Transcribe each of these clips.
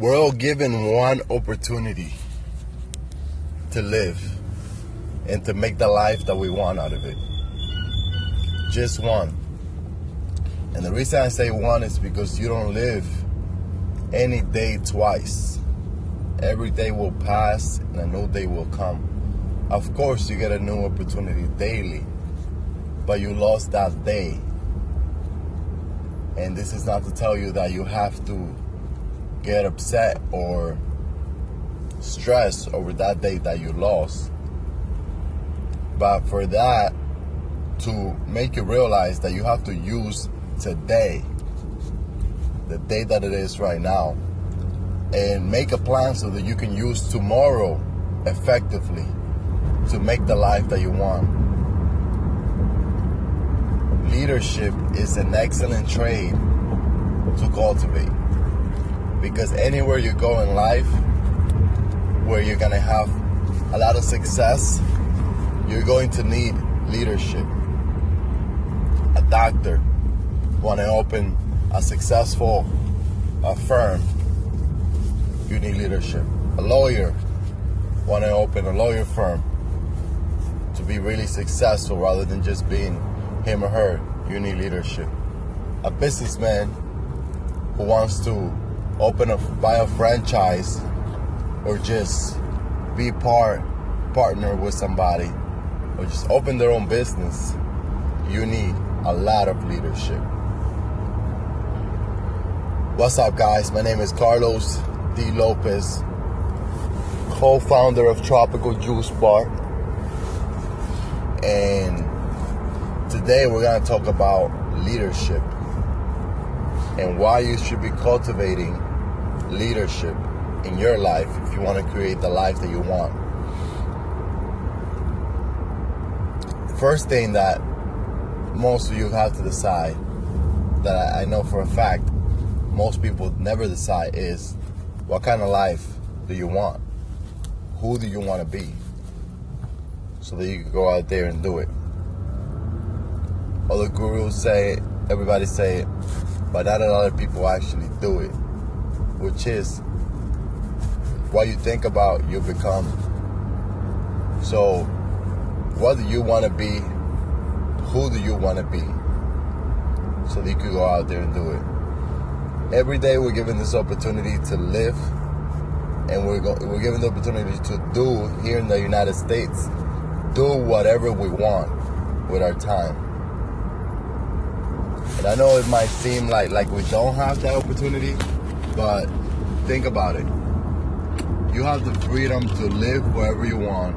We're all given one opportunity to live and to make the life that we want out of it. Just one. And the reason I say one is because you don't live any day twice. Every day will pass and a new day will come. Of course, you get a new opportunity daily, but you lost that day. And this is not to tell you that you have to get upset or stress over that day that you lost. But for that to make you realize that you have to use today, the day that it is right now, and make a plan so that you can use tomorrow effectively to make the life that you want. Leadership is an excellent trade to cultivate because anywhere you go in life where you're going to have a lot of success, you're going to need leadership. A doctor want to open a successful a firm, you need leadership. A lawyer want to open a lawyer firm to be really successful rather than just being him or her, you need leadership. A businessman who wants to open a buy a franchise or just be part partner with somebody or just open their own business, you need a lot of leadership. What's up, guys? My name is Carlos D. Lopez, co founder of Tropical Juice Bar. And today we're going to talk about leadership and why you should be cultivating leadership in your life if you want to create the life that you want. First thing that most of you have to decide that I know for a fact most people never decide is what kind of life do you want? Who do you want to be? So that you can go out there and do it. Other gurus say, everybody say it, but not a lot of people actually do it. Which is what you think about, you become. So, what do you want to be? Who do you want to be? So that you can go out there and do it every day we're given this opportunity to live and we're, go- we're given the opportunity to do here in the United States, do whatever we want with our time. And I know it might seem like, like we don't have that opportunity, but think about it. You have the freedom to live wherever you want,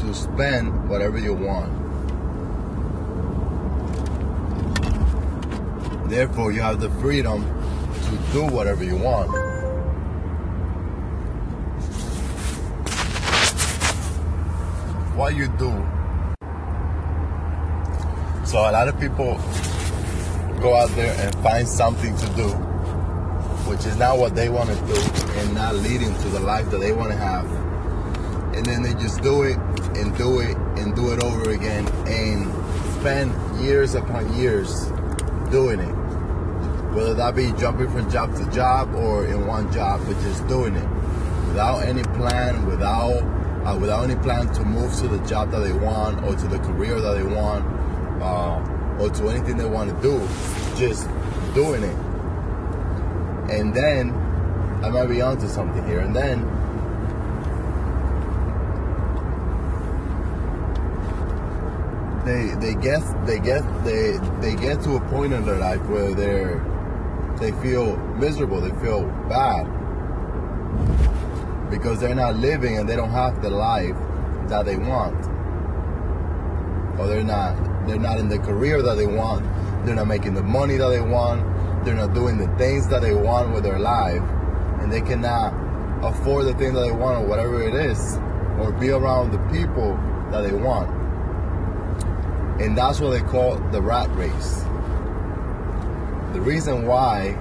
to spend whatever you want. Therefore, you have the freedom to do whatever you want. What you do. So a lot of people go out there and find something to do, which is not what they want to do and not leading to the life that they want to have. And then they just do it and do it and do it over again and spend years upon years doing it whether that be jumping from job to job or in one job, but just doing it without any plan, without uh, without any plan to move to the job that they want or to the career that they want uh, or to anything they want to do, just doing it. And then I might be onto something here. And then they they get they get they they get to a point in their life where they're they feel miserable, they feel bad because they're not living and they don't have the life that they want. Or they're not they're not in the career that they want. They're not making the money that they want. They're not doing the things that they want with their life. And they cannot afford the thing that they want or whatever it is. Or be around the people that they want. And that's what they call the rat race. The reason why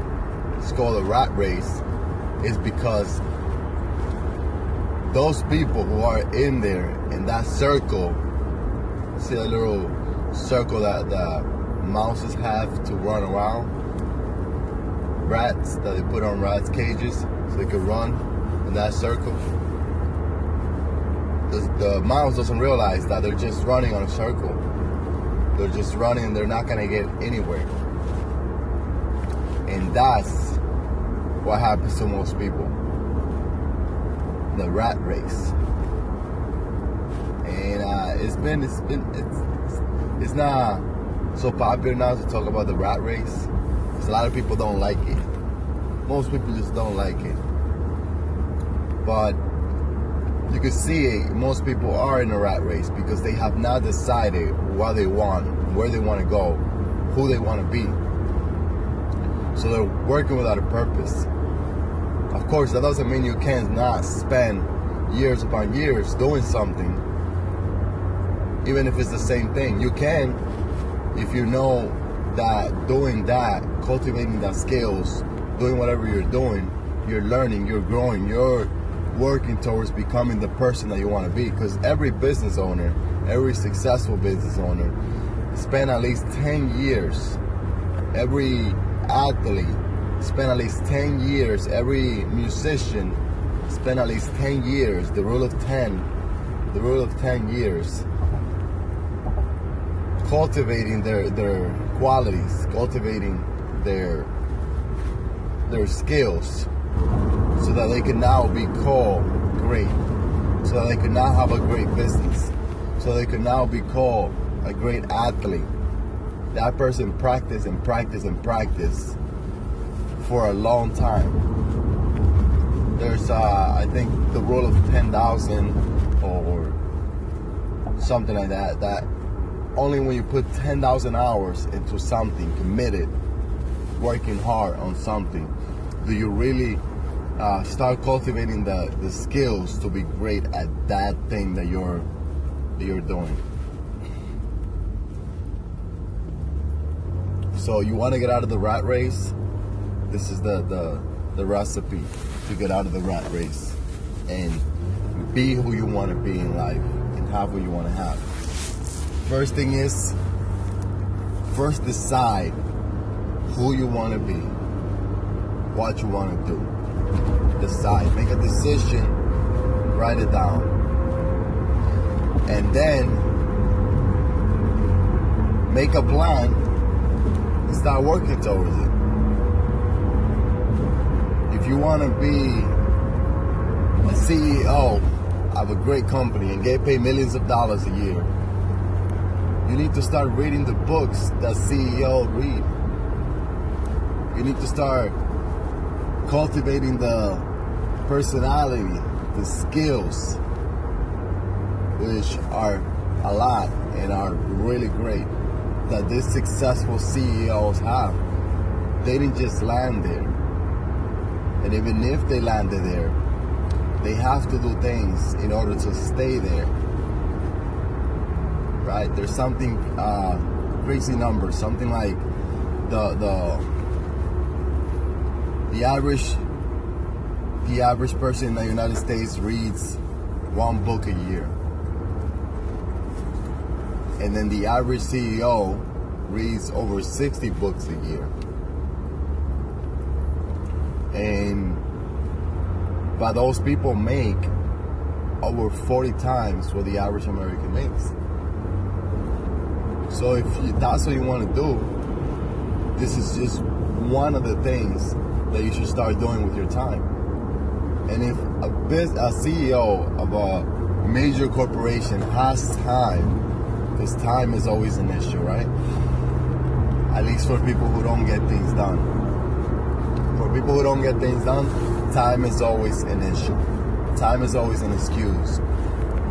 it's called a rat race is because those people who are in there in that circle, see that little circle that the mouses have to run around? Rats that they put on rats cages so they could run in that circle. The, the mouse doesn't realize that they're just running on a circle. They're just running. They're not gonna get anywhere. And that's what happens to most people. The rat race. And uh, it's been it's been it's it's not so popular now to talk about the rat race. A lot of people don't like it. Most people just don't like it. But you can see it, most people are in a rat race because they have not decided what they want, where they want to go, who they want to be. So they're working without a purpose. Of course, that doesn't mean you can't not spend years upon years doing something, even if it's the same thing. You can if you know that doing that, cultivating that skills, doing whatever you're doing, you're learning, you're growing, you're working towards becoming the person that you want to be. Because every business owner, every successful business owner, spend at least 10 years. Every athlete spend at least 10 years. Every musician spend at least 10 years. The rule of 10. The rule of 10 years cultivating their their qualities, cultivating their their skills, so that they can now be called great, so that they can now have a great business, so they can now be called a great athlete. That person practice and practice and practice for a long time. There's, uh, I think, the rule of 10,000 or something like that. That only when you put 10,000 hours into something, committed, working hard on something, do you really uh, start cultivating the, the skills to be great at that thing that you're that you're doing. So you want to get out of the rat race? This is the, the the recipe to get out of the rat race and be who you want to be in life and have what you want to have. First thing is, first decide who you want to be, what you want to do. Decide, make a decision, write it down. And then make a plan and start working towards it. If you want to be a CEO of a great company and get paid millions of dollars a year, you need to start reading the books that CEO read. You need to start cultivating the personality, the skills, which are a lot and are really great that these successful CEOs have. They didn't just land there. And even if they landed there, they have to do things in order to stay there right? There's something uh, crazy number, something like the the the average the average person in the United States reads one book a year, and then the average CEO reads over 60 books a year, and but those people make over 40 times what the average American makes. So if you, that's what you want to do, this is just one of the things that you should start doing with your time. And if a, biz, a CEO of a major corporation has time, because time is always an issue, right? At least for people who don't get things done. For people who don't get things done, time is always an issue. Time is always an excuse.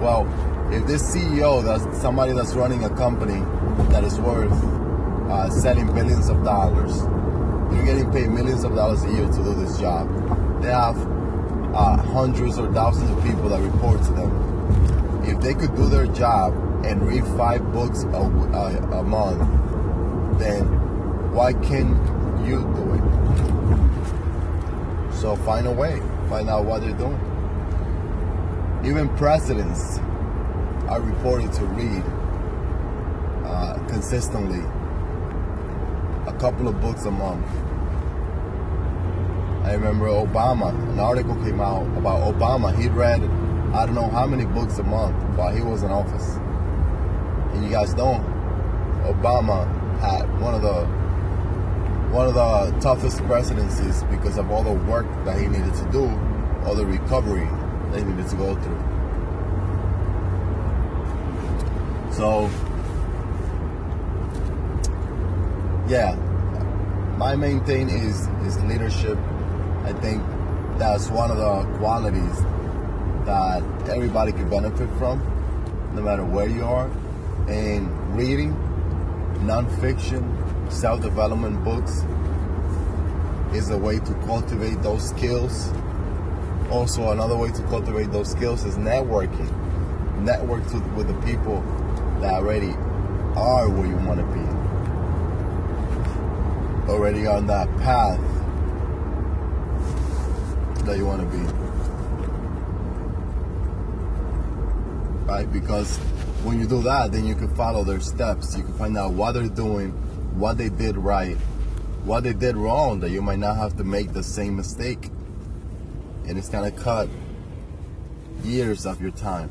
Well, if this CEO, that's somebody that's running a company that is worth uh, selling billions of dollars, they're getting paid millions of dollars a year to do this job. They have uh, hundreds or thousands of people that report to them. If they could do their job and read five books a, a, a month, then why can't you do it? So find a way, find out what they're doing. Even presidents are reported to read uh, consistently a couple of books a month. I remember Obama. An article came out about Obama. He read I don't know how many books a month while he was in office. And you guys know Obama had one of the one of the toughest presidencies because of all the work that he needed to do, all the recovery that he needed to go through. So yeah, my main thing is is leadership. I think that's one of the qualities that everybody could benefit from, no matter where you are. And reading nonfiction, self-development books is a way to cultivate those skills. Also, another way to cultivate those skills is networking. Network to, with the people that already are where you want to be already on that path that you want to be. Right? Because when you do that, then you can follow their steps. You can find out what they're doing, what they did right, what they did wrong, that you might not have to make the same mistake. And it's going to cut years of your time,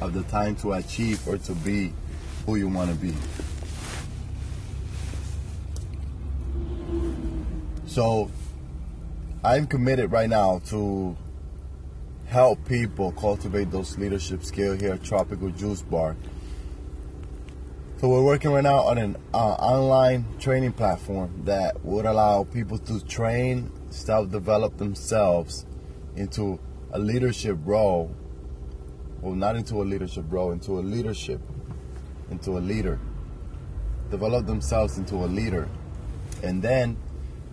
of the time to achieve or to be who you want to be. So I'm committed right now to help people cultivate those leadership skills here at Tropical Juice Bar. So we're working right now on an uh, online training platform that would allow people to train, self-develop themselves into a leadership role. Well, not into a leadership role, into a leadership, into a leader. Develop themselves into a leader, and then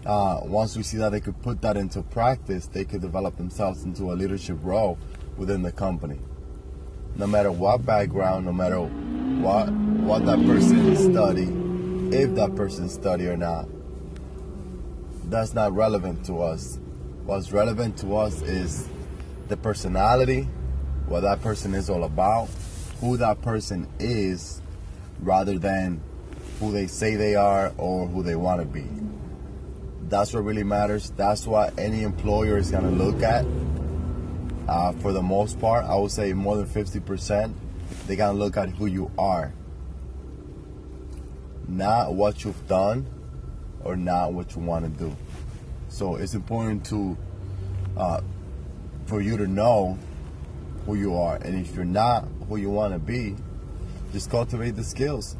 uh, once we see that they could put that into practice, they could develop themselves into a leadership role within the company. No matter what background, no matter what what that person study, if that person study or not, that's not relevant to us. What's relevant to us is the personality, what that person is all about, who that person is, rather than who they say they are or who they want to be. That's what really matters. That's what any employer is going to look at. Uh, for the most part, I would say more than 50%, they're going to look at who you are. Not what you've done or not what you want to do. So it's important to, uh, for you to know who you are. And if you're not who you want to be, just cultivate the skills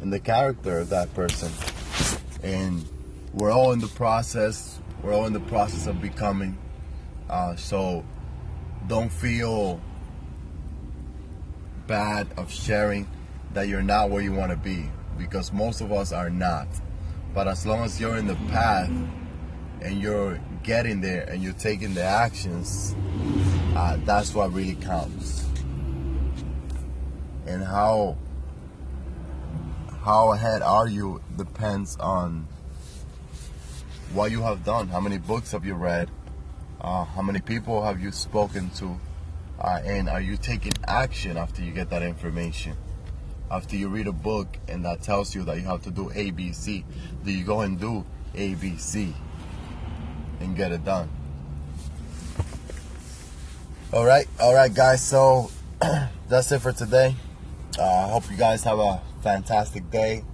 and the character of that person. And we're all in the process. We're all in the process of becoming. Uh, so don't feel bad of sharing that you're not where you want to be because most of us are not. But as long as you're in the path and you're getting there and you're taking the actions, uh, that's what really counts. And how how ahead are you depends on what you have done. How many books have you read? Uh, how many people have you spoken to? Uh, and are you taking action after you get that information? After you read a book and that tells you that you have to do A, B, C, do you go and do A, B, C and get it done? All right, all right, guys. So that's it for today. Uh, I hope you guys have a fantastic day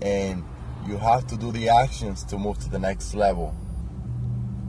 and you have to do the actions to move to the next level.